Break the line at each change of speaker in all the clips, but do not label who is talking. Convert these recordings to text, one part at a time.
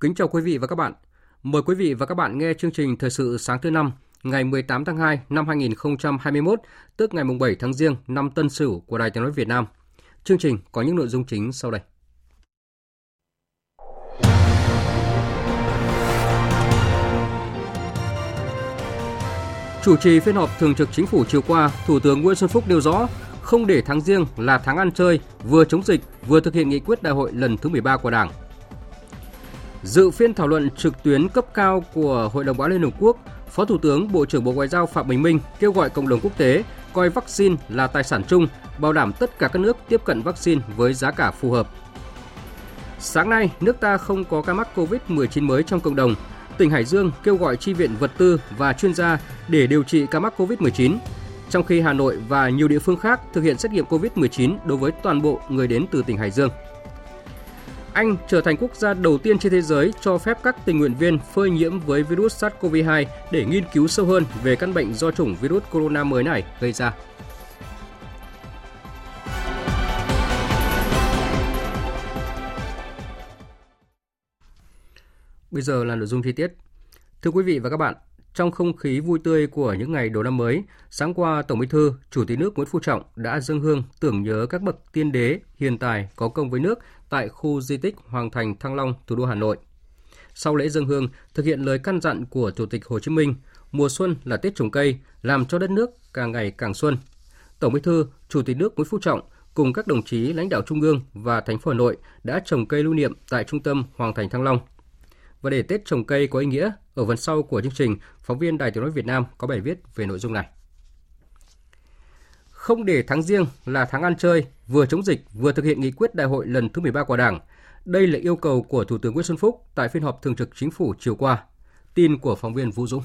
Kính chào quý vị và các bạn. Mời quý vị và các bạn nghe chương trình Thời sự sáng thứ năm ngày 18 tháng 2 năm 2021, tức ngày 7 tháng Giêng năm Tân Sửu của Đài Tiếng nói Việt Nam. Chương trình có những nội dung chính sau đây. Chủ trì phiên họp thường trực chính phủ chiều qua, Thủ tướng Nguyễn Xuân Phúc nêu rõ không để tháng riêng là tháng ăn chơi, vừa chống dịch, vừa thực hiện nghị quyết đại hội lần thứ 13 của Đảng. Dự phiên thảo luận trực tuyến cấp cao của Hội đồng Bảo Liên Hợp Quốc, Phó Thủ tướng Bộ trưởng Bộ Ngoại giao Phạm Bình Minh kêu gọi cộng đồng quốc tế coi vaccine là tài sản chung, bảo đảm tất cả các nước tiếp cận vaccine với giá cả phù hợp. Sáng nay, nước ta không có ca mắc COVID-19 mới trong cộng đồng. Tỉnh Hải Dương kêu gọi chi viện vật tư và chuyên gia để điều trị ca mắc COVID-19, trong khi Hà Nội và nhiều địa phương khác thực hiện xét nghiệm COVID-19 đối với toàn bộ người đến từ tỉnh Hải Dương. Anh trở thành quốc gia đầu tiên trên thế giới cho phép các tình nguyện viên phơi nhiễm với virus SARS-CoV-2 để nghiên cứu sâu hơn về căn bệnh do chủng virus corona mới này gây ra. Bây giờ là nội dung chi tiết. Thưa quý vị và các bạn, trong không khí vui tươi của những ngày đầu năm mới, sáng qua Tổng Bí thư, Chủ tịch nước Nguyễn Phú Trọng đã dâng hương tưởng nhớ các bậc tiên đế hiền tài có công với nước tại khu di tích Hoàng Thành Thăng Long, thủ đô Hà Nội. Sau lễ dâng hương, thực hiện lời căn dặn của Chủ tịch Hồ Chí Minh, mùa xuân là Tết trồng cây, làm cho đất nước càng ngày càng xuân. Tổng Bí thư, Chủ tịch nước Nguyễn Phú Trọng cùng các đồng chí lãnh đạo Trung ương và thành phố Hà Nội đã trồng cây lưu niệm tại trung tâm Hoàng Thành Thăng Long. Và để Tết trồng cây có ý nghĩa, ở phần sau của chương trình, phóng viên Đài Tiếng nói Việt Nam có bài viết về nội dung này. Không để tháng riêng là tháng ăn chơi, vừa chống dịch vừa thực hiện nghị quyết đại hội lần thứ 13 của Đảng. Đây là yêu cầu của Thủ tướng Nguyễn Xuân Phúc tại phiên họp thường trực chính phủ chiều qua. Tin của phóng viên Vũ Dũng.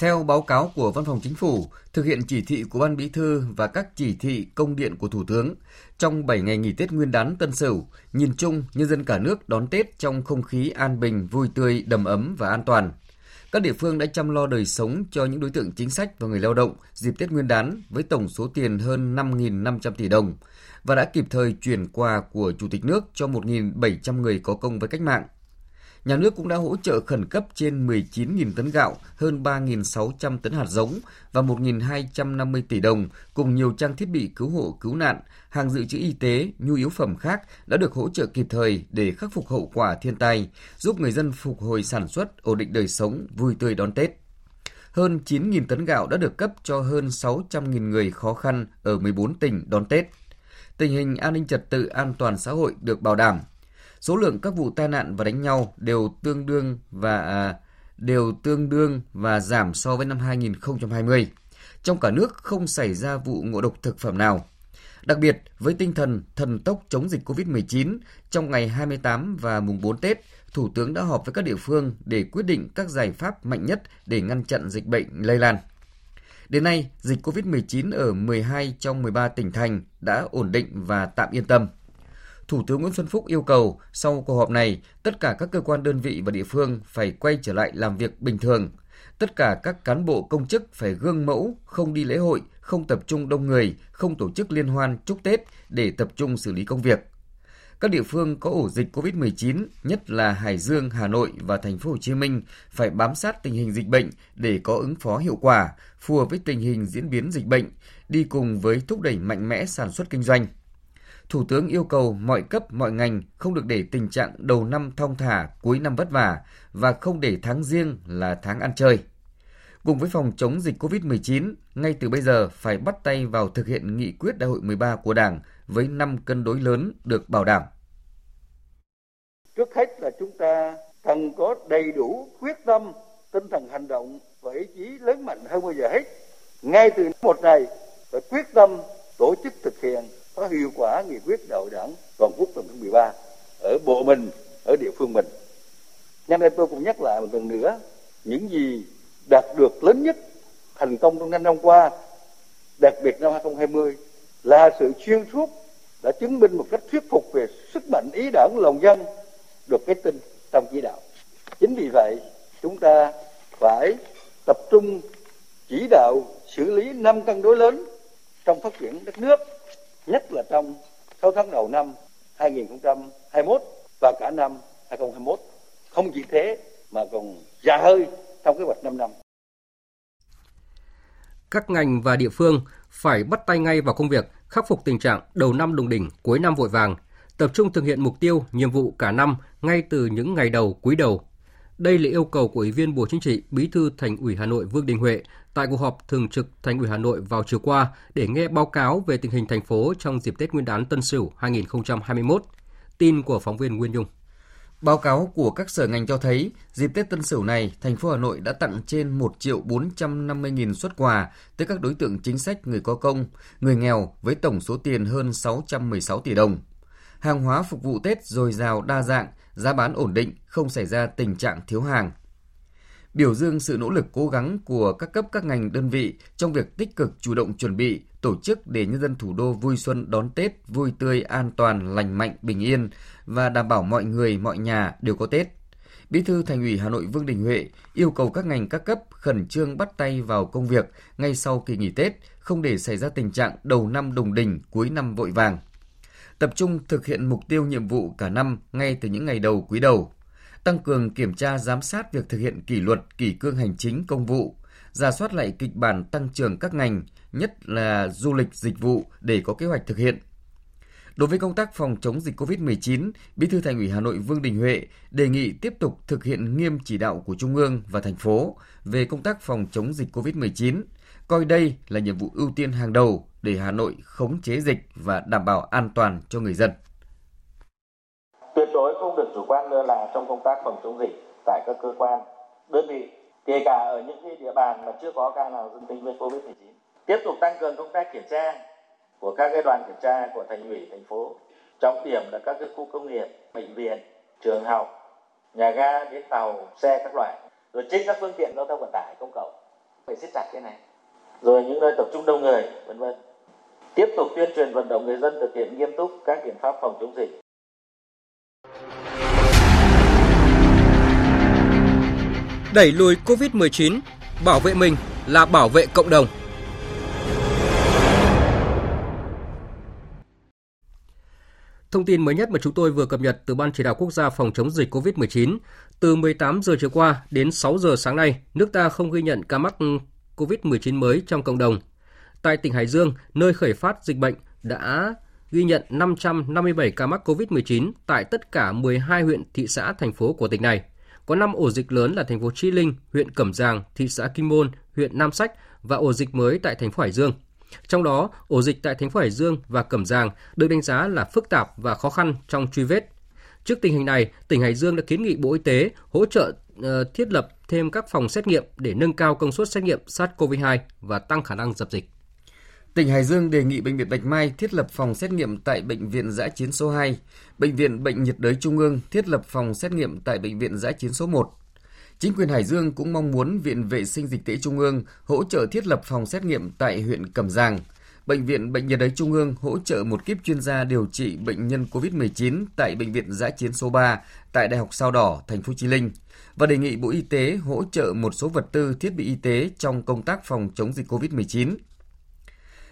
Theo báo cáo của Văn phòng Chính phủ, thực hiện chỉ thị của Ban Bí thư và các chỉ thị công điện của Thủ tướng, trong 7 ngày nghỉ Tết Nguyên đán Tân Sửu, nhìn chung nhân dân cả nước đón Tết trong không khí an bình, vui tươi, đầm ấm và an toàn. Các địa phương đã chăm lo đời sống cho những đối tượng chính sách và người lao động dịp Tết Nguyên đán với tổng số tiền hơn 5.500 tỷ đồng và đã kịp thời chuyển quà của Chủ tịch nước cho 1.700 người có công với cách mạng nhà nước cũng đã hỗ trợ khẩn cấp trên 19.000 tấn gạo, hơn 3.600 tấn hạt giống và 1.250 tỷ đồng cùng nhiều trang thiết bị cứu hộ cứu nạn, hàng dự trữ y tế, nhu yếu phẩm khác đã được hỗ trợ kịp thời để khắc phục hậu quả thiên tai, giúp người dân phục hồi sản xuất, ổn định đời sống, vui tươi đón Tết hơn 9.000 tấn gạo đã được cấp cho hơn 600.000 người khó khăn ở 14 tỉnh đón Tết. Tình hình an ninh trật tự an toàn xã hội được bảo đảm, số lượng các vụ tai nạn và đánh nhau đều tương đương và à, đều tương đương và giảm so với năm 2020. Trong cả nước không xảy ra vụ ngộ độc thực phẩm nào. Đặc biệt, với tinh thần thần tốc chống dịch COVID-19, trong ngày 28 và mùng 4 Tết, Thủ tướng đã họp với các địa phương để quyết định các giải pháp mạnh nhất để ngăn chặn dịch bệnh lây lan. Đến nay, dịch COVID-19 ở 12 trong 13 tỉnh thành đã ổn định và tạm yên tâm. Thủ tướng Nguyễn Xuân Phúc yêu cầu sau cuộc họp này, tất cả các cơ quan đơn vị và địa phương phải quay trở lại làm việc bình thường. Tất cả các cán bộ công chức phải gương mẫu, không đi lễ hội, không tập trung đông người, không tổ chức liên hoan chúc Tết để tập trung xử lý công việc. Các địa phương có ổ dịch COVID-19, nhất là Hải Dương, Hà Nội và thành phố Hồ Chí Minh phải bám sát tình hình dịch bệnh để có ứng phó hiệu quả, phù hợp với tình hình diễn biến dịch bệnh, đi cùng với thúc đẩy mạnh mẽ sản xuất kinh doanh. Thủ tướng yêu cầu mọi cấp, mọi ngành không được để tình trạng đầu năm thong thả, cuối năm vất vả và không để tháng riêng là tháng ăn chơi. Cùng với phòng chống dịch COVID-19, ngay từ bây giờ phải bắt tay vào thực hiện nghị quyết đại hội 13 của Đảng với 5 cân đối lớn được bảo đảm.
Trước hết là chúng ta cần có đầy đủ quyết tâm, tinh thần hành động và ý chí lớn mạnh hơn bao giờ hết. Ngay từ một ngày phải quyết tâm tổ chức thực hiện có hiệu quả nghị quyết đại hội đảng toàn quốc lần thứ 13 ở bộ mình, ở địa phương mình. Nhân đây tôi cũng nhắc lại một lần nữa những gì đạt được lớn nhất thành công trong năm năm qua, đặc biệt năm 2020 là sự xuyên suốt đã chứng minh một cách thuyết phục về sức mạnh ý đảng lòng dân được cái tin trong chỉ đạo. Chính vì vậy, chúng ta phải tập trung chỉ đạo xử lý năm cân đối lớn trong phát triển đất nước, nhất là trong 6 tháng đầu năm 2021 và cả năm 2021. Không chỉ thế mà còn già hơi trong kế hoạch 5 năm.
Các ngành và địa phương phải bắt tay ngay vào công việc khắc phục tình trạng đầu năm đùng đỉnh, cuối năm vội vàng, tập trung thực hiện mục tiêu, nhiệm vụ cả năm ngay từ những ngày đầu, quý đầu. Đây là yêu cầu của Ủy viên Bộ Chính trị, Bí thư Thành ủy Hà Nội Vương Đình Huệ tại cuộc họp thường trực Thành ủy Hà Nội vào chiều qua để nghe báo cáo về tình hình thành phố trong dịp Tết Nguyên đán Tân Sửu 2021. Tin của phóng viên Nguyên Dung.
Báo cáo của các sở ngành cho thấy, dịp Tết Tân Sửu này, thành phố Hà Nội đã tặng trên 1 triệu 450 nghìn xuất quà tới các đối tượng chính sách người có công, người nghèo với tổng số tiền hơn 616 tỷ đồng. Hàng hóa phục vụ Tết dồi dào đa dạng, giá bán ổn định, không xảy ra tình trạng thiếu hàng. Biểu dương sự nỗ lực cố gắng của các cấp các ngành đơn vị trong việc tích cực chủ động chuẩn bị, tổ chức để nhân dân thủ đô vui xuân đón Tết vui tươi, an toàn, lành mạnh, bình yên và đảm bảo mọi người, mọi nhà đều có Tết. Bí thư Thành ủy Hà Nội Vương Đình Huệ yêu cầu các ngành các cấp khẩn trương bắt tay vào công việc ngay sau kỳ nghỉ Tết, không để xảy ra tình trạng đầu năm đùng đỉnh, cuối năm vội vàng. Tập trung thực hiện mục tiêu nhiệm vụ cả năm ngay từ những ngày đầu quý đầu. Tăng cường kiểm tra giám sát việc thực hiện kỷ luật, kỷ cương hành chính công vụ, giả soát lại kịch bản tăng trưởng các ngành, nhất là du lịch dịch vụ để có kế hoạch thực hiện. Đối với công tác phòng chống dịch COVID-19, Bí thư Thành ủy Hà Nội Vương Đình Huệ đề nghị tiếp tục thực hiện nghiêm chỉ đạo của Trung ương và thành phố về công tác phòng chống dịch COVID-19, coi đây là nhiệm vụ ưu tiên hàng đầu để Hà Nội khống chế dịch và đảm bảo an toàn cho người dân.
Tuyệt đối không được chủ quan lơ là trong công tác phòng chống dịch tại các cơ quan, đơn vị, kể cả ở những cái địa bàn mà chưa có ca nào dương tính với COVID-19. Tiếp tục tăng cường công tác kiểm tra của các cái đoàn kiểm tra của thành ủy thành phố. Trọng điểm là các cái khu công nghiệp, bệnh viện, trường học, nhà ga, bến tàu, xe các loại, rồi trên các phương tiện giao thông vận tải công cộng phải siết chặt cái này. Rồi những nơi tập trung đông người, vân vân. Tiếp tục tuyên truyền vận động người dân thực hiện nghiêm túc các biện pháp phòng chống dịch.
Đẩy lùi COVID-19, bảo vệ mình là bảo vệ cộng đồng. Thông tin mới nhất mà chúng tôi vừa cập nhật từ Ban Chỉ đạo Quốc gia phòng chống dịch COVID-19, từ 18 giờ chiều qua đến 6 giờ sáng nay, nước ta không ghi nhận ca mắc COVID-19 mới trong cộng đồng. Tại tỉnh Hải Dương, nơi khởi phát dịch bệnh đã ghi nhận 557 ca mắc COVID-19 tại tất cả 12 huyện, thị xã, thành phố của tỉnh này. Có 5 ổ dịch lớn là thành phố Chi Linh, huyện Cẩm Giàng, thị xã Kim Môn, huyện Nam Sách và ổ dịch mới tại thành phố Hải Dương. Trong đó, ổ dịch tại thành phố Hải Dương và Cẩm Giàng được đánh giá là phức tạp và khó khăn trong truy vết. Trước tình hình này, tỉnh Hải Dương đã kiến nghị Bộ Y tế hỗ trợ Ờ, thiết lập thêm các phòng xét nghiệm để nâng cao công suất xét nghiệm SARS-CoV-2 và tăng khả năng dập dịch.
Tỉnh Hải Dương đề nghị Bệnh viện Bạch Mai thiết lập phòng xét nghiệm tại Bệnh viện Giã Chiến số 2, Bệnh viện Bệnh nhiệt đới Trung ương thiết lập phòng xét nghiệm tại Bệnh viện Giã Chiến số 1. Chính quyền Hải Dương cũng mong muốn Viện Vệ sinh Dịch tễ Trung ương hỗ trợ thiết lập phòng xét nghiệm tại huyện Cẩm Giàng. Bệnh viện Bệnh nhiệt đới Trung ương hỗ trợ một kíp chuyên gia điều trị bệnh nhân COVID-19 tại Bệnh viện Giã chiến số 3 tại Đại học Sao Đỏ, thành phố Chí Linh và đề nghị Bộ Y tế hỗ trợ một số vật tư thiết bị y tế trong công tác phòng chống dịch COVID-19.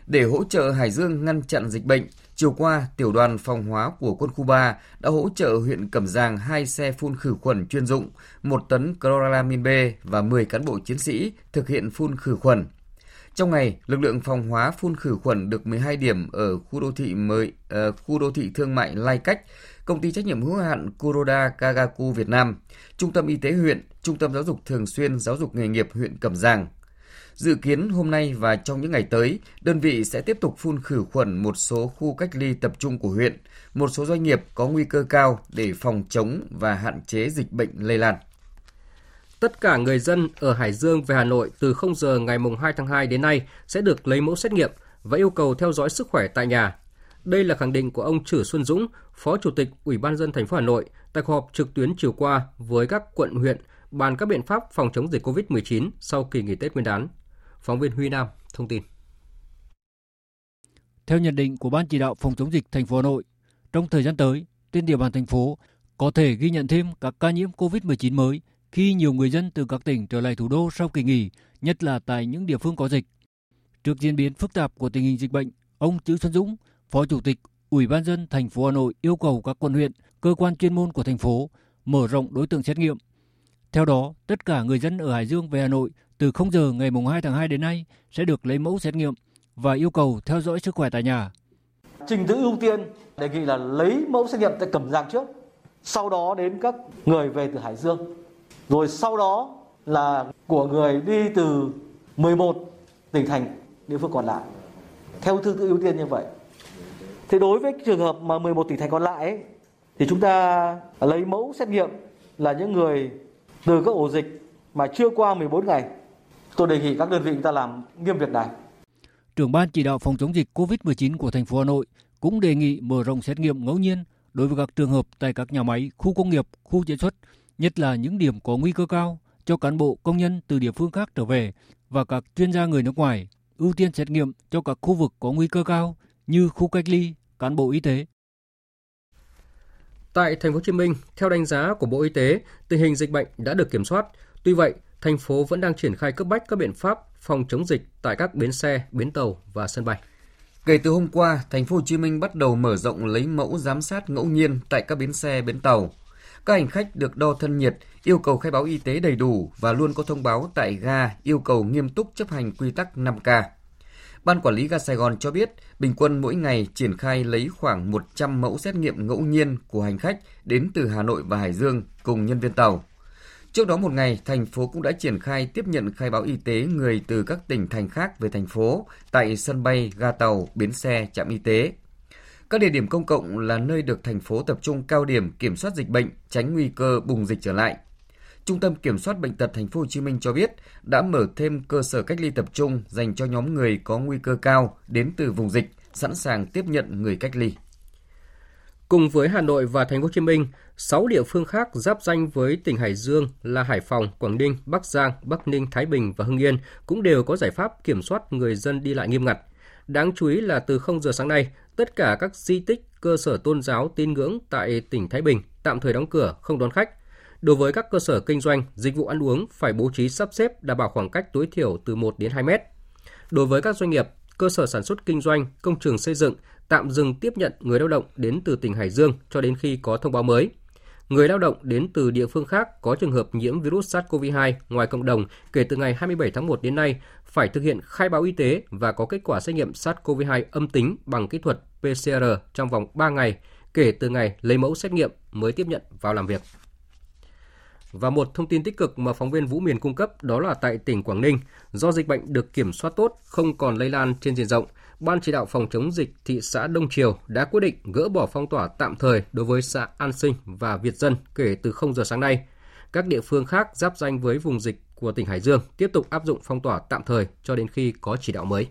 Để hỗ trợ Hải Dương ngăn chặn dịch bệnh, chiều qua, tiểu đoàn phòng hóa của quân khu 3 đã hỗ trợ huyện Cẩm Giàng hai xe phun khử khuẩn chuyên dụng, một tấn chloralamin B và 10 cán bộ chiến sĩ thực hiện phun khử khuẩn. Trong ngày, lực lượng phòng hóa phun khử khuẩn được 12 điểm ở khu đô thị mới uh, khu đô thị thương mại Lai Cách, công ty trách nhiệm hữu hạn Kuroda Kagaku Việt Nam, trung tâm y tế huyện, trung tâm giáo dục thường xuyên giáo dục nghề nghiệp huyện Cẩm Giàng. Dự kiến hôm nay và trong những ngày tới, đơn vị sẽ tiếp tục phun khử khuẩn một số khu cách ly tập trung của huyện, một số doanh nghiệp có nguy cơ cao để phòng chống và hạn chế dịch bệnh lây lan.
Tất cả người dân ở Hải Dương về Hà Nội từ 0 giờ ngày 2 tháng 2 đến nay sẽ được lấy mẫu xét nghiệm và yêu cầu theo dõi sức khỏe tại nhà. Đây là khẳng định của ông Trử Xuân Dũng, Phó Chủ tịch Ủy ban dân thành phố Hà Nội tại cuộc họp trực tuyến chiều qua với các quận huyện bàn các biện pháp phòng chống dịch COVID-19 sau kỳ nghỉ Tết Nguyên đán. Phóng viên Huy Nam thông tin.
Theo nhận định của Ban chỉ đạo phòng chống dịch thành phố Hà Nội, trong thời gian tới, trên địa bàn thành phố có thể ghi nhận thêm các ca nhiễm COVID-19 mới khi nhiều người dân từ các tỉnh trở lại thủ đô sau kỳ nghỉ, nhất là tại những địa phương có dịch. Trước diễn biến phức tạp của tình hình dịch bệnh, ông Chữ Xuân Dũng, Phó Chủ tịch Ủy ban dân thành phố Hà Nội yêu cầu các quận huyện, cơ quan chuyên môn của thành phố mở rộng đối tượng xét nghiệm. Theo đó, tất cả người dân ở Hải Dương về Hà Nội từ 0 giờ ngày 2 tháng 2 đến nay sẽ được lấy mẫu xét nghiệm và yêu cầu theo dõi sức khỏe tại nhà.
Trình tự ưu tiên đề nghị là lấy mẫu xét nghiệm tại Cẩm Giang trước, sau đó đến các người về từ Hải Dương, rồi sau đó là của người đi từ 11 tỉnh thành địa phương còn lại. Theo thứ tự ưu tiên như vậy thế đối với trường hợp mà 11 tỉnh thành còn lại ấy, thì chúng ta lấy mẫu xét nghiệm là những người từ các ổ dịch mà chưa qua 14 ngày. Tôi đề nghị các đơn vị chúng ta làm nghiêm việc này.
Trưởng ban chỉ đạo phòng chống dịch COVID-19 của thành phố Hà Nội cũng đề nghị mở rộng xét nghiệm ngẫu nhiên đối với các trường hợp tại các nhà máy, khu công nghiệp, khu chế xuất, nhất là những điểm có nguy cơ cao cho cán bộ công nhân từ địa phương khác trở về và các chuyên gia người nước ngoài, ưu tiên xét nghiệm cho các khu vực có nguy cơ cao như khu cách ly, cán bộ y tế.
Tại thành phố Hồ Chí Minh, theo đánh giá của Bộ Y tế, tình hình dịch bệnh đã được kiểm soát. Tuy vậy, thành phố vẫn đang triển khai cấp bách các biện pháp phòng chống dịch tại các bến xe, bến tàu và sân bay.
Kể từ hôm qua, thành phố Hồ Chí Minh bắt đầu mở rộng lấy mẫu giám sát ngẫu nhiên tại các bến xe, bến tàu. Các hành khách được đo thân nhiệt, yêu cầu khai báo y tế đầy đủ và luôn có thông báo tại ga yêu cầu nghiêm túc chấp hành quy tắc 5K. Ban quản lý ga Sài Gòn cho biết, bình quân mỗi ngày triển khai lấy khoảng 100 mẫu xét nghiệm ngẫu nhiên của hành khách đến từ Hà Nội và Hải Dương cùng nhân viên tàu. Trước đó một ngày, thành phố cũng đã triển khai tiếp nhận khai báo y tế người từ các tỉnh thành khác về thành phố tại sân bay, ga tàu, bến xe, trạm y tế. Các địa điểm công cộng là nơi được thành phố tập trung cao điểm kiểm soát dịch bệnh, tránh nguy cơ bùng dịch trở lại. Trung tâm Kiểm soát bệnh tật thành phố Hồ Chí Minh cho biết đã mở thêm cơ sở cách ly tập trung dành cho nhóm người có nguy cơ cao đến từ vùng dịch, sẵn sàng tiếp nhận người cách ly.
Cùng với Hà Nội và Thành phố Hồ Chí Minh, 6 địa phương khác giáp danh với tỉnh Hải Dương là Hải Phòng, Quảng Ninh, Bắc Giang, Bắc Ninh, Thái Bình và Hưng Yên cũng đều có giải pháp kiểm soát người dân đi lại nghiêm ngặt. Đáng chú ý là từ 0 giờ sáng nay, tất cả các di tích, cơ sở tôn giáo tín ngưỡng tại tỉnh Thái Bình tạm thời đóng cửa, không đón khách. Đối với các cơ sở kinh doanh, dịch vụ ăn uống phải bố trí sắp xếp đảm bảo khoảng cách tối thiểu từ 1 đến 2 mét. Đối với các doanh nghiệp, cơ sở sản xuất kinh doanh, công trường xây dựng tạm dừng tiếp nhận người lao động đến từ tỉnh Hải Dương cho đến khi có thông báo mới. Người lao động đến từ địa phương khác có trường hợp nhiễm virus SARS-CoV-2 ngoài cộng đồng kể từ ngày 27 tháng 1 đến nay phải thực hiện khai báo y tế và có kết quả xét nghiệm SARS-CoV-2 âm tính bằng kỹ thuật PCR trong vòng 3 ngày kể từ ngày lấy mẫu xét nghiệm mới tiếp nhận vào làm việc. Và một thông tin tích cực mà phóng viên Vũ Miền cung cấp đó là tại tỉnh Quảng Ninh, do dịch bệnh được kiểm soát tốt, không còn lây lan trên diện rộng, Ban chỉ đạo phòng chống dịch thị xã Đông Triều đã quyết định gỡ bỏ phong tỏa tạm thời đối với xã An Sinh và Việt Dân kể từ 0 giờ sáng nay. Các địa phương khác giáp danh với vùng dịch của tỉnh Hải Dương tiếp tục áp dụng phong tỏa tạm thời cho đến khi có chỉ đạo mới.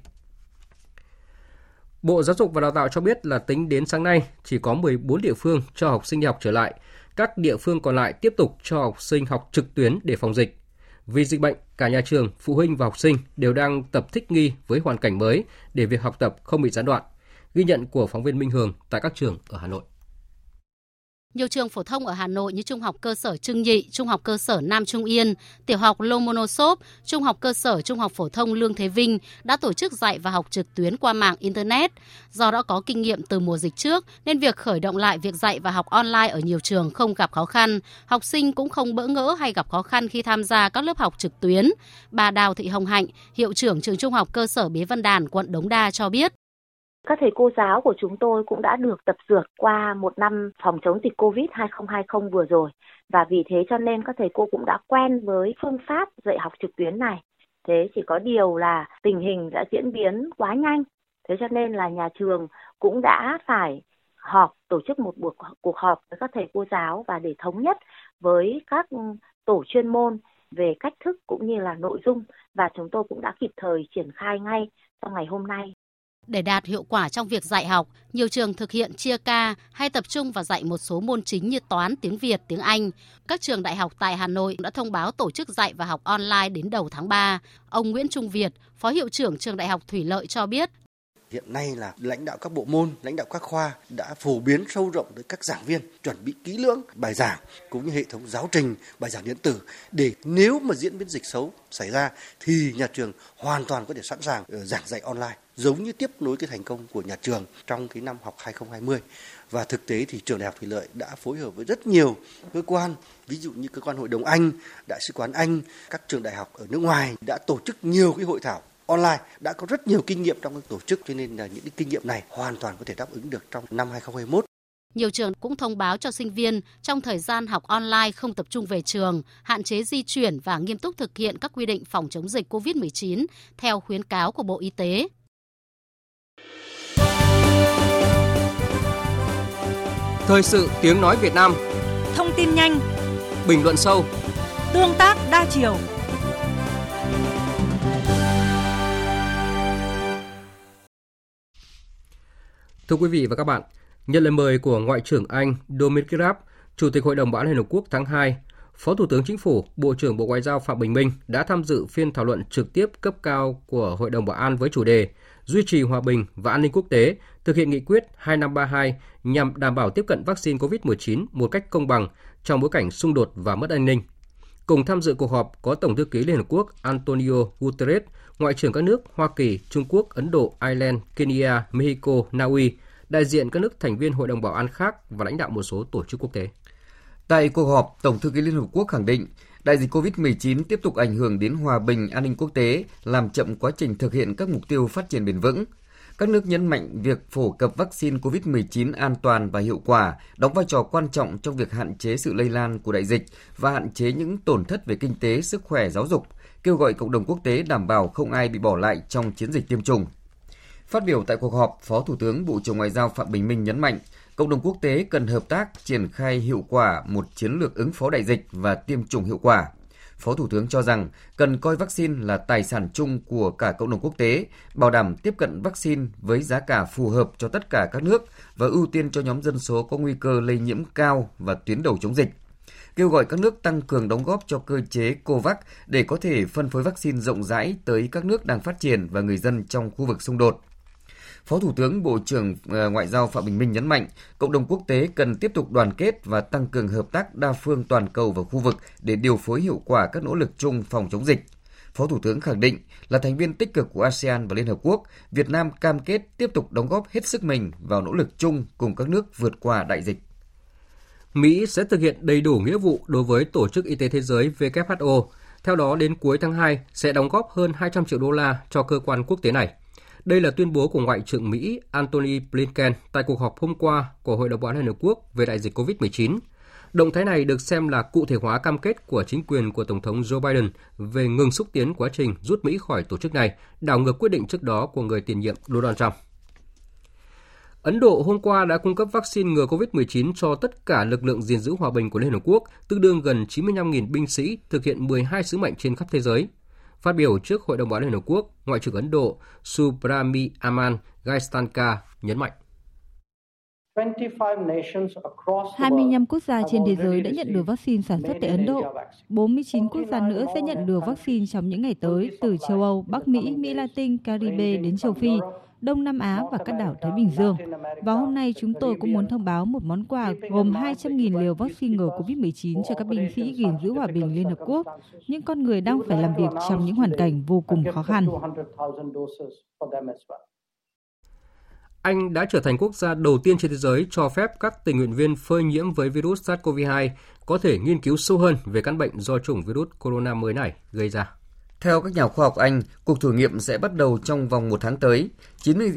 Bộ Giáo dục và Đào tạo cho biết là tính đến sáng nay chỉ có 14 địa phương cho học sinh đi học trở lại, các địa phương còn lại tiếp tục cho học sinh học trực tuyến để phòng dịch. Vì dịch bệnh, cả nhà trường, phụ huynh và học sinh đều đang tập thích nghi với hoàn cảnh mới để việc học tập không bị gián đoạn. Ghi nhận của phóng viên Minh Hường tại các trường ở Hà Nội.
Nhiều trường phổ thông ở Hà Nội như Trung học cơ sở Trưng Nhị, Trung học cơ sở Nam Trung Yên, Tiểu học Lomonosov, Trung học cơ sở Trung học phổ thông Lương Thế Vinh đã tổ chức dạy và học trực tuyến qua mạng Internet. Do đã có kinh nghiệm từ mùa dịch trước nên việc khởi động lại việc dạy và học online ở nhiều trường không gặp khó khăn. Học sinh cũng không bỡ ngỡ hay gặp khó khăn khi tham gia các lớp học trực tuyến. Bà Đào Thị Hồng Hạnh, hiệu trưởng trường Trung học cơ sở Bế Văn Đàn, quận Đống Đa cho biết
các thầy cô giáo của chúng tôi cũng đã được tập dượt qua một năm phòng chống dịch Covid 2020 vừa rồi và vì thế cho nên các thầy cô cũng đã quen với phương pháp dạy học trực tuyến này. Thế chỉ có điều là tình hình đã diễn biến quá nhanh. Thế cho nên là nhà trường cũng đã phải họp, tổ chức một buổi cuộc họp với các thầy cô giáo và để thống nhất với các tổ chuyên môn về cách thức cũng như là nội dung và chúng tôi cũng đã kịp thời triển khai ngay trong ngày hôm nay.
Để đạt hiệu quả trong việc dạy học, nhiều trường thực hiện chia ca hay tập trung vào dạy một số môn chính như toán, tiếng Việt, tiếng Anh. Các trường đại học tại Hà Nội đã thông báo tổ chức dạy và học online đến đầu tháng 3. Ông Nguyễn Trung Việt, Phó Hiệu trưởng Trường Đại học Thủy Lợi cho biết,
Hiện nay là lãnh đạo các bộ môn, lãnh đạo các khoa đã phổ biến sâu rộng tới các giảng viên chuẩn bị kỹ lưỡng bài giảng cũng như hệ thống giáo trình, bài giảng điện tử để nếu mà diễn biến dịch xấu xảy ra thì nhà trường hoàn toàn có thể sẵn sàng ờ, giảng dạy online giống như tiếp nối cái thành công của nhà trường trong cái năm học 2020 và thực tế thì trường đại học thủy lợi đã phối hợp với rất nhiều cơ quan ví dụ như cơ quan hội đồng anh đại sứ quán anh các trường đại học ở nước ngoài đã tổ chức nhiều cái hội thảo online đã có rất nhiều kinh nghiệm trong các tổ chức cho nên là những cái kinh nghiệm này hoàn toàn có thể đáp ứng được trong năm 2021.
Nhiều trường cũng thông báo cho sinh viên trong thời gian học online không tập trung về trường, hạn chế di chuyển và nghiêm túc thực hiện các quy định phòng chống dịch COVID-19 theo khuyến cáo của Bộ Y tế.
Thời sự tiếng nói Việt Nam
Thông tin nhanh
Bình luận sâu
Tương tác đa chiều
Thưa quý vị và các bạn, nhận lời mời của Ngoại trưởng Anh Dominic Raab, Chủ tịch Hội đồng Bảo an Liên Hợp Quốc tháng 2, Phó Thủ tướng Chính phủ, Bộ trưởng Bộ Ngoại giao Phạm Bình Minh đã tham dự phiên thảo luận trực tiếp cấp cao của Hội đồng Bảo an với chủ đề Duy trì hòa bình và an ninh quốc tế, thực hiện nghị quyết 2532 nhằm đảm bảo tiếp cận vaccine COVID-19 một cách công bằng trong bối cảnh xung đột và mất an ninh. Cùng tham dự cuộc họp có Tổng thư ký Liên Hợp Quốc Antonio Guterres, Ngoại trưởng các nước Hoa Kỳ, Trung Quốc, Ấn Độ, Ireland, Kenya, Mexico, Na Uy, đại diện các nước thành viên Hội đồng Bảo an khác và lãnh đạo một số tổ chức quốc tế.
Tại cuộc họp, Tổng thư ký Liên Hợp Quốc khẳng định đại dịch COVID-19 tiếp tục ảnh hưởng đến hòa bình an ninh quốc tế, làm chậm quá trình thực hiện các mục tiêu phát triển bền vững. Các nước nhấn mạnh việc phổ cập vaccine COVID-19 an toàn và hiệu quả đóng vai trò quan trọng trong việc hạn chế sự lây lan của đại dịch và hạn chế những tổn thất về kinh tế, sức khỏe, giáo dục, kêu gọi cộng đồng quốc tế đảm bảo không ai bị bỏ lại trong chiến dịch tiêm chủng. Phát biểu tại cuộc họp, Phó Thủ tướng Bộ trưởng Ngoại giao Phạm Bình Minh nhấn mạnh, cộng đồng quốc tế cần hợp tác triển khai hiệu quả một chiến lược ứng phó đại dịch và tiêm chủng hiệu quả. Phó Thủ tướng cho rằng cần coi vaccine là tài sản chung của cả cộng đồng quốc tế, bảo đảm tiếp cận vaccine với giá cả phù hợp cho tất cả các nước và ưu tiên cho nhóm dân số có nguy cơ lây nhiễm cao và tuyến đầu chống dịch kêu gọi các nước tăng cường đóng góp cho cơ chế COVAX để có thể phân phối vaccine rộng rãi tới các nước đang phát triển và người dân trong khu vực xung đột. Phó Thủ tướng Bộ trưởng ờ, Ngoại giao Phạm Bình Minh nhấn mạnh, cộng đồng quốc tế cần tiếp tục đoàn kết và tăng cường hợp tác đa phương toàn cầu và khu vực để điều phối hiệu quả các nỗ lực chung phòng chống dịch. Phó Thủ tướng khẳng định là thành viên tích cực của ASEAN và Liên Hợp Quốc, Việt Nam cam kết tiếp tục đóng góp hết sức mình vào nỗ lực chung cùng các nước vượt qua đại dịch.
Mỹ sẽ thực hiện đầy đủ nghĩa vụ đối với Tổ chức Y tế Thế giới WHO. Theo đó, đến cuối tháng 2 sẽ đóng góp hơn 200 triệu đô la cho cơ quan quốc tế này. Đây là tuyên bố của Ngoại trưởng Mỹ Antony Blinken tại cuộc họp hôm qua của Hội đồng Bảo an Liên Hợp Quốc về đại dịch COVID-19. Động thái này được xem là cụ thể hóa cam kết của chính quyền của Tổng thống Joe Biden về ngừng xúc tiến quá trình rút Mỹ khỏi tổ chức này, đảo ngược quyết định trước đó của người tiền nhiệm Donald Trump. Ấn Độ hôm qua đã cung cấp vaccine ngừa COVID-19 cho tất cả lực lượng gìn giữ hòa bình của Liên Hợp Quốc, tương đương gần 95.000 binh sĩ thực hiện 12 sứ mệnh trên khắp thế giới. Phát biểu trước Hội đồng Bảo an Liên Hợp Quốc, Ngoại trưởng Ấn Độ Subrami Aman Gaistanka nhấn mạnh.
25 quốc gia trên thế giới đã nhận được vaccine sản xuất tại Ấn Độ. 49 quốc gia nữa sẽ nhận được vaccine trong những ngày tới từ châu Âu, Bắc Mỹ, Mỹ Latin, Caribe đến châu Phi. Đông Nam Á và các đảo Thái Bình Dương. Và hôm nay chúng tôi cũng muốn thông báo một món quà gồm 200.000 liều vaccine ngừa COVID-19 cho các binh sĩ gìn giữ hòa bình Liên Hợp Quốc, những con người đang phải làm việc trong những hoàn cảnh vô cùng khó khăn.
Anh đã trở thành quốc gia đầu tiên trên thế giới cho phép các tình nguyện viên phơi nhiễm với virus SARS-CoV-2 có thể nghiên cứu sâu hơn về căn bệnh do chủng virus corona mới này gây ra.
Theo các nhà khoa học Anh, cuộc thử nghiệm sẽ bắt đầu trong vòng một tháng tới. 90,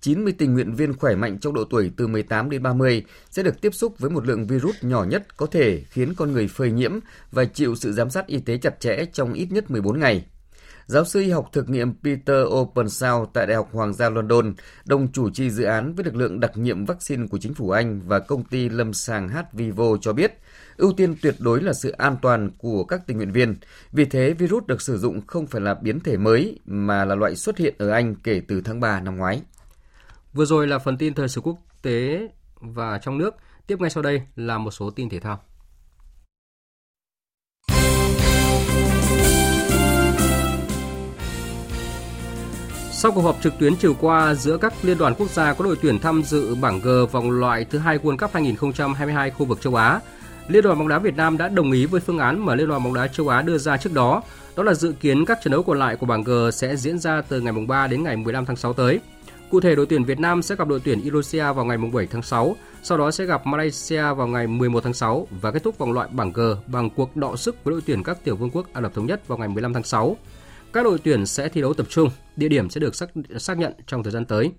90 tình nguyện viên khỏe mạnh trong độ tuổi từ 18 đến 30 sẽ được tiếp xúc với một lượng virus nhỏ nhất có thể khiến con người phơi nhiễm và chịu sự giám sát y tế chặt chẽ trong ít nhất 14 ngày. Giáo sư y học thực nghiệm Peter Openshaw tại Đại học Hoàng gia London, đồng chủ trì dự án với lực lượng đặc nhiệm vaccine của chính phủ Anh và công ty lâm sàng HVivo cho biết, ưu tiên tuyệt đối là sự an toàn của các tình nguyện viên. Vì thế, virus được sử dụng không phải là biến thể mới mà là loại xuất hiện ở Anh kể từ tháng 3 năm ngoái.
Vừa rồi là phần tin thời sự quốc tế và trong nước. Tiếp ngay sau đây là một số tin thể thao. Sau cuộc họp trực tuyến chiều qua giữa các liên đoàn quốc gia có đội tuyển tham dự bảng G vòng loại thứ hai World Cup 2022 khu vực châu Á, Liên đoàn bóng đá Việt Nam đã đồng ý với phương án mà Liên đoàn bóng đá châu Á đưa ra trước đó, đó là dự kiến các trận đấu còn lại của bảng G sẽ diễn ra từ ngày 3 đến ngày 15 tháng 6 tới. Cụ thể, đội tuyển Việt Nam sẽ gặp đội tuyển Indonesia vào ngày 7 tháng 6, sau đó sẽ gặp Malaysia vào ngày 11 tháng 6 và kết thúc vòng loại bảng G bằng cuộc đọ sức với đội tuyển các tiểu vương quốc Ả Rập Thống Nhất vào ngày 15 tháng 6. Các đội tuyển sẽ thi đấu tập trung, địa điểm sẽ được xác, xác nhận trong thời gian tới.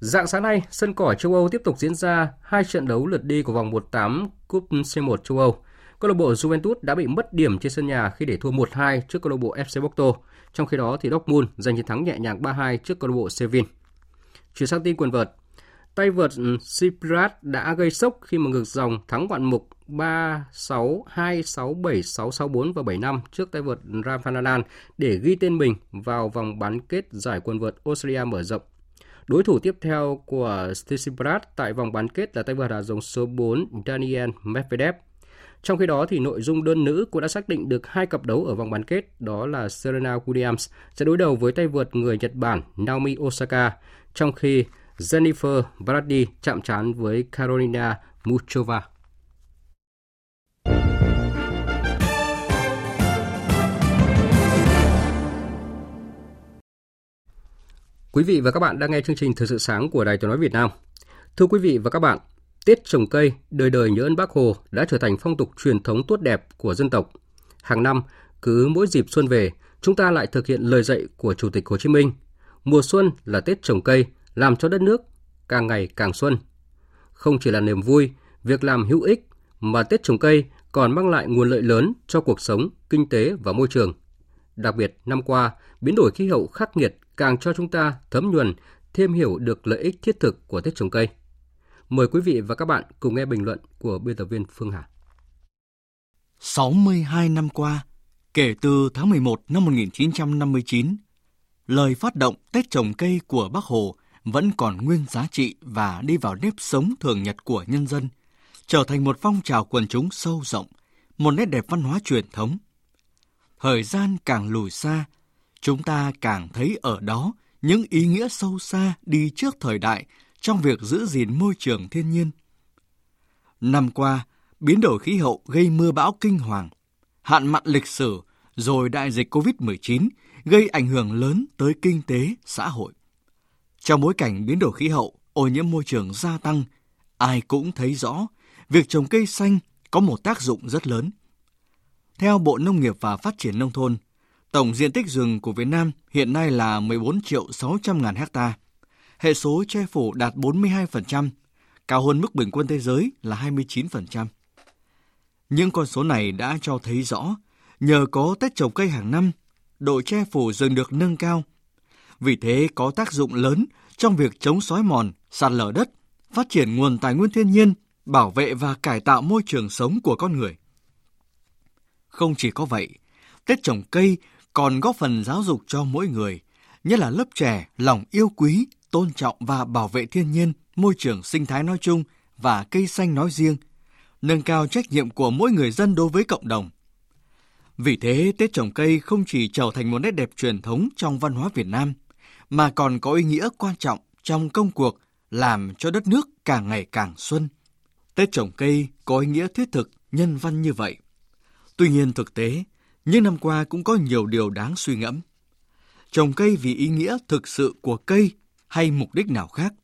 Dạng sáng nay, sân cỏ châu Âu tiếp tục diễn ra hai trận đấu lượt đi của vòng 1/8 Cúp C1 châu Âu. Câu lạc bộ Juventus đã bị mất điểm trên sân nhà khi để thua 1-2 trước câu lạc bộ FC Porto. Trong khi đó thì Dortmund giành chiến thắng nhẹ nhàng 3-2 trước câu lạc bộ Sevilla. Chuyển sang tin quần vợt. Tay vợt ừ, Cyprus đã gây sốc khi mà ngược dòng thắng ngoạn mục 3-6, 2-6, 7-6, 6-4 và 7-5 trước tay vợt Rafael Nadal để ghi tên mình vào vòng bán kết giải quần vợt Australia mở rộng Đối thủ tiếp theo của Tsitsipas tại vòng bán kết là tay vợt Hà Rồng số 4 Daniel Medvedev. Trong khi đó thì nội dung đơn nữ cũng đã xác định được hai cặp đấu ở vòng bán kết, đó là Serena Williams sẽ đối đầu với tay vợt người Nhật Bản Naomi Osaka, trong khi Jennifer Brady chạm trán với Carolina Muchova. Quý vị và các bạn đang nghe chương trình Thời sự sáng của Đài Tiếng nói Việt Nam. Thưa quý vị và các bạn, Tết trồng cây, đời đời nhớ ơn Bác Hồ đã trở thành phong tục truyền thống tốt đẹp của dân tộc. Hàng năm, cứ mỗi dịp xuân về, chúng ta lại thực hiện lời dạy của Chủ tịch Hồ Chí Minh. Mùa xuân là Tết trồng cây, làm cho đất nước càng ngày càng xuân. Không chỉ là niềm vui, việc làm hữu ích, mà Tết trồng cây còn mang lại nguồn lợi lớn cho cuộc sống, kinh tế và môi trường. Đặc biệt, năm qua, biến đổi khí hậu khắc nghiệt càng cho chúng ta thấm nhuần, thêm hiểu được lợi ích thiết thực của Tết trồng cây. Mời quý vị và các bạn cùng nghe bình luận của biên tập viên Phương Hà.
62 năm qua, kể từ tháng 11 năm 1959, lời phát động Tết trồng cây của Bác Hồ vẫn còn nguyên giá trị và đi vào nếp sống thường nhật của nhân dân, trở thành một phong trào quần chúng sâu rộng, một nét đẹp văn hóa truyền thống. Thời gian càng lùi xa, chúng ta càng thấy ở đó những ý nghĩa sâu xa đi trước thời đại trong việc giữ gìn môi trường thiên nhiên. Năm qua, biến đổi khí hậu gây mưa bão kinh hoàng, hạn mặn lịch sử, rồi đại dịch COVID-19 gây ảnh hưởng lớn tới kinh tế, xã hội. Trong bối cảnh biến đổi khí hậu, ô nhiễm môi trường gia tăng, ai cũng thấy rõ việc trồng cây xanh có một tác dụng rất lớn. Theo Bộ Nông nghiệp và Phát triển Nông thôn, Tổng diện tích rừng của Việt Nam hiện nay là 14 triệu 600 ngàn hecta. Hệ số che phủ đạt 42%, cao hơn mức bình quân thế giới là 29%. Những con số này đã cho thấy rõ, nhờ có Tết trồng cây hàng năm, độ che phủ rừng được nâng cao. Vì thế có tác dụng lớn trong việc chống xói mòn, sạt lở đất, phát triển nguồn tài nguyên thiên nhiên, bảo vệ và cải tạo môi trường sống của con người. Không chỉ có vậy, Tết trồng cây còn góp phần giáo dục cho mỗi người, nhất là lớp trẻ lòng yêu quý, tôn trọng và bảo vệ thiên nhiên, môi trường sinh thái nói chung và cây xanh nói riêng, nâng cao trách nhiệm của mỗi người dân đối với cộng đồng. Vì thế, Tết trồng cây không chỉ trở thành một nét đẹp truyền thống trong văn hóa Việt Nam, mà còn có ý nghĩa quan trọng trong công cuộc làm cho đất nước càng ngày càng xuân. Tết trồng cây có ý nghĩa thiết thực, nhân văn như vậy. Tuy nhiên thực tế, những năm qua cũng có nhiều điều đáng suy ngẫm. Trồng cây vì ý nghĩa thực sự của cây hay mục đích nào khác?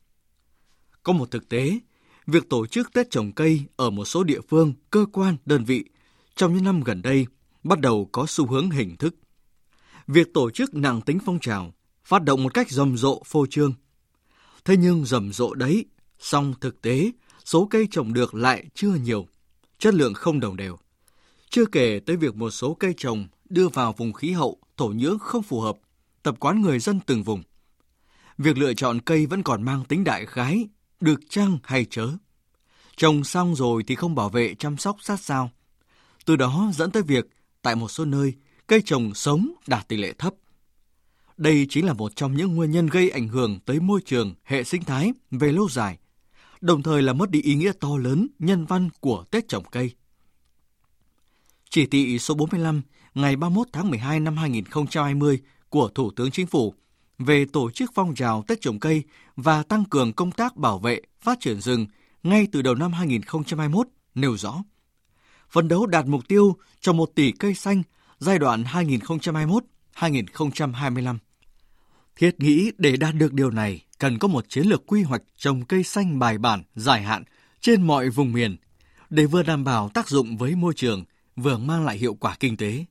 Có một thực tế, việc tổ chức Tết trồng cây ở một số địa phương, cơ quan, đơn vị trong những năm gần đây bắt đầu có xu hướng hình thức. Việc tổ chức nặng tính phong trào, phát động một cách rầm rộ phô trương. Thế nhưng rầm rộ đấy, song thực tế, số cây trồng được lại chưa nhiều, chất lượng không đồng đều. Chưa kể tới việc một số cây trồng đưa vào vùng khí hậu thổ nhưỡng không phù hợp, tập quán người dân từng vùng. Việc lựa chọn cây vẫn còn mang tính đại khái, được chăng hay chớ. Trồng xong rồi thì không bảo vệ chăm sóc sát sao. Từ đó dẫn tới việc, tại một số nơi, cây trồng sống đạt tỷ lệ thấp. Đây chính là một trong những nguyên nhân gây ảnh hưởng tới môi trường, hệ sinh thái về lâu dài, đồng thời là mất đi ý nghĩa to lớn, nhân văn của Tết trồng cây. Chỉ thị số 45 ngày 31 tháng 12 năm 2020 của Thủ tướng Chính phủ về tổ chức phong trào Tết trồng cây và tăng cường công tác bảo vệ, phát triển rừng ngay từ đầu năm 2021 nêu rõ. Phấn đấu đạt mục tiêu cho 1 tỷ cây xanh giai đoạn 2021-2025. Thiết nghĩ để đạt được điều này cần có một chiến lược quy hoạch trồng cây xanh bài bản, dài hạn trên mọi vùng miền để vừa đảm bảo tác dụng với môi trường, vừa mang lại hiệu quả kinh tế.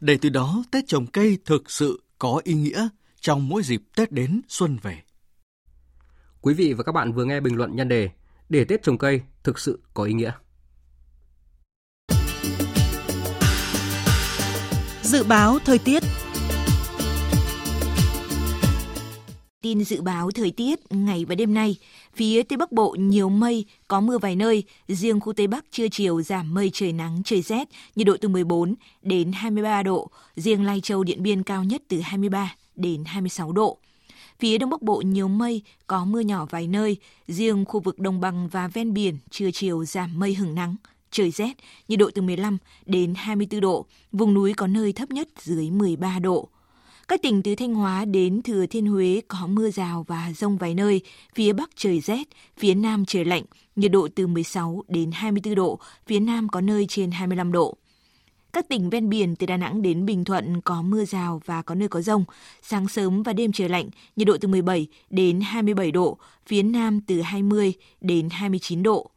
Để từ đó Tết trồng cây thực sự có ý nghĩa trong mỗi dịp Tết đến xuân về.
Quý vị và các bạn vừa nghe bình luận nhân đề để Tết trồng cây thực sự có ý nghĩa.
Dự báo thời tiết
Tin dự báo thời tiết ngày và đêm nay, phía Tây Bắc Bộ nhiều mây, có mưa vài nơi, riêng khu Tây Bắc trưa chiều giảm mây trời nắng trời rét, nhiệt độ từ 14 đến 23 độ, riêng Lai Châu Điện Biên cao nhất từ 23 đến 26 độ. Phía Đông Bắc Bộ nhiều mây, có mưa nhỏ vài nơi, riêng khu vực đồng bằng và ven biển trưa chiều giảm mây hứng nắng, trời rét, nhiệt độ từ 15 đến 24 độ, vùng núi có nơi thấp nhất dưới 13 độ. Các tỉnh từ Thanh Hóa đến Thừa Thiên Huế có mưa rào và rông vài nơi, phía Bắc trời rét, phía Nam trời lạnh, nhiệt độ từ 16 đến 24 độ, phía Nam có nơi trên 25 độ. Các tỉnh ven biển từ Đà Nẵng đến Bình Thuận có mưa rào và có nơi có rông. Sáng sớm và đêm trời lạnh, nhiệt độ từ 17 đến 27 độ, phía Nam từ 20 đến 29 độ.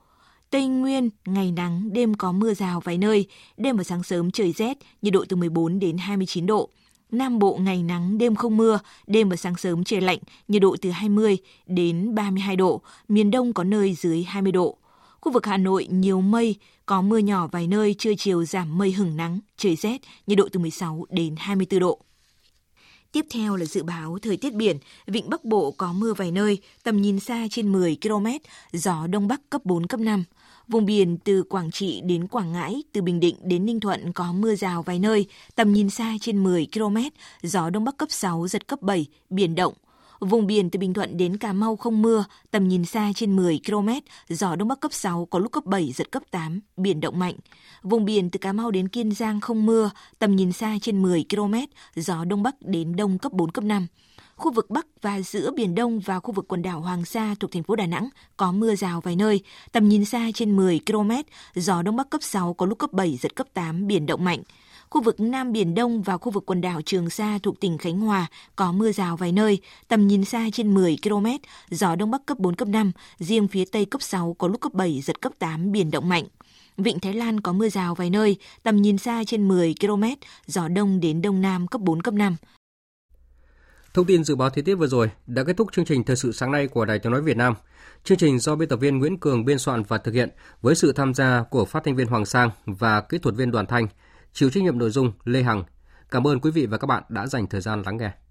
Tây Nguyên, ngày nắng, đêm có mưa rào vài nơi, đêm và sáng sớm trời rét, nhiệt độ từ 14 đến 29 độ. Nam Bộ ngày nắng, đêm không mưa, đêm và sáng sớm trời lạnh, nhiệt độ từ 20 đến 32 độ, miền Đông có nơi dưới 20 độ. Khu vực Hà Nội nhiều mây, có mưa nhỏ vài nơi, trưa chiều giảm mây hửng nắng, trời rét, nhiệt độ từ 16 đến 24 độ. Tiếp theo là dự báo thời tiết biển, vịnh Bắc Bộ có mưa vài nơi, tầm nhìn xa trên 10 km, gió Đông Bắc cấp 4, cấp 5. Vùng biển từ Quảng Trị đến Quảng Ngãi, từ Bình Định đến Ninh Thuận có mưa rào vài nơi, tầm nhìn xa trên 10 km, gió Đông Bắc cấp 6, giật cấp 7, biển động. Vùng biển từ Bình Thuận đến Cà Mau không mưa, tầm nhìn xa trên 10 km, gió Đông Bắc cấp 6, có lúc cấp 7, giật cấp 8, biển động mạnh. Vùng biển từ Cà Mau đến Kiên Giang không mưa, tầm nhìn xa trên 10 km, gió Đông Bắc đến Đông cấp 4, cấp 5. Khu vực Bắc và giữa Biển Đông và khu vực quần đảo Hoàng Sa thuộc thành phố Đà Nẵng có mưa rào vài nơi, tầm nhìn xa trên 10 km, gió Đông Bắc cấp 6 có lúc cấp 7, giật cấp 8, biển động mạnh. Khu vực Nam Biển Đông và khu vực quần đảo Trường Sa thuộc tỉnh Khánh Hòa có mưa rào vài nơi, tầm nhìn xa trên 10 km, gió Đông Bắc cấp 4, cấp 5, riêng phía Tây cấp 6 có lúc cấp 7, giật cấp 8, biển động mạnh. Vịnh Thái Lan có mưa rào vài nơi, tầm nhìn xa trên 10 km, gió Đông đến Đông Nam cấp 4, cấp 5.
Thông tin dự báo thời tiết vừa rồi đã kết thúc chương trình thời sự sáng nay của Đài Tiếng nói Việt Nam. Chương trình do biên tập viên Nguyễn Cường biên soạn và thực hiện với sự tham gia của phát thanh viên Hoàng Sang và kỹ thuật viên Đoàn Thanh, chịu trách nhiệm nội dung Lê Hằng. Cảm ơn quý vị và các bạn đã dành thời gian lắng nghe.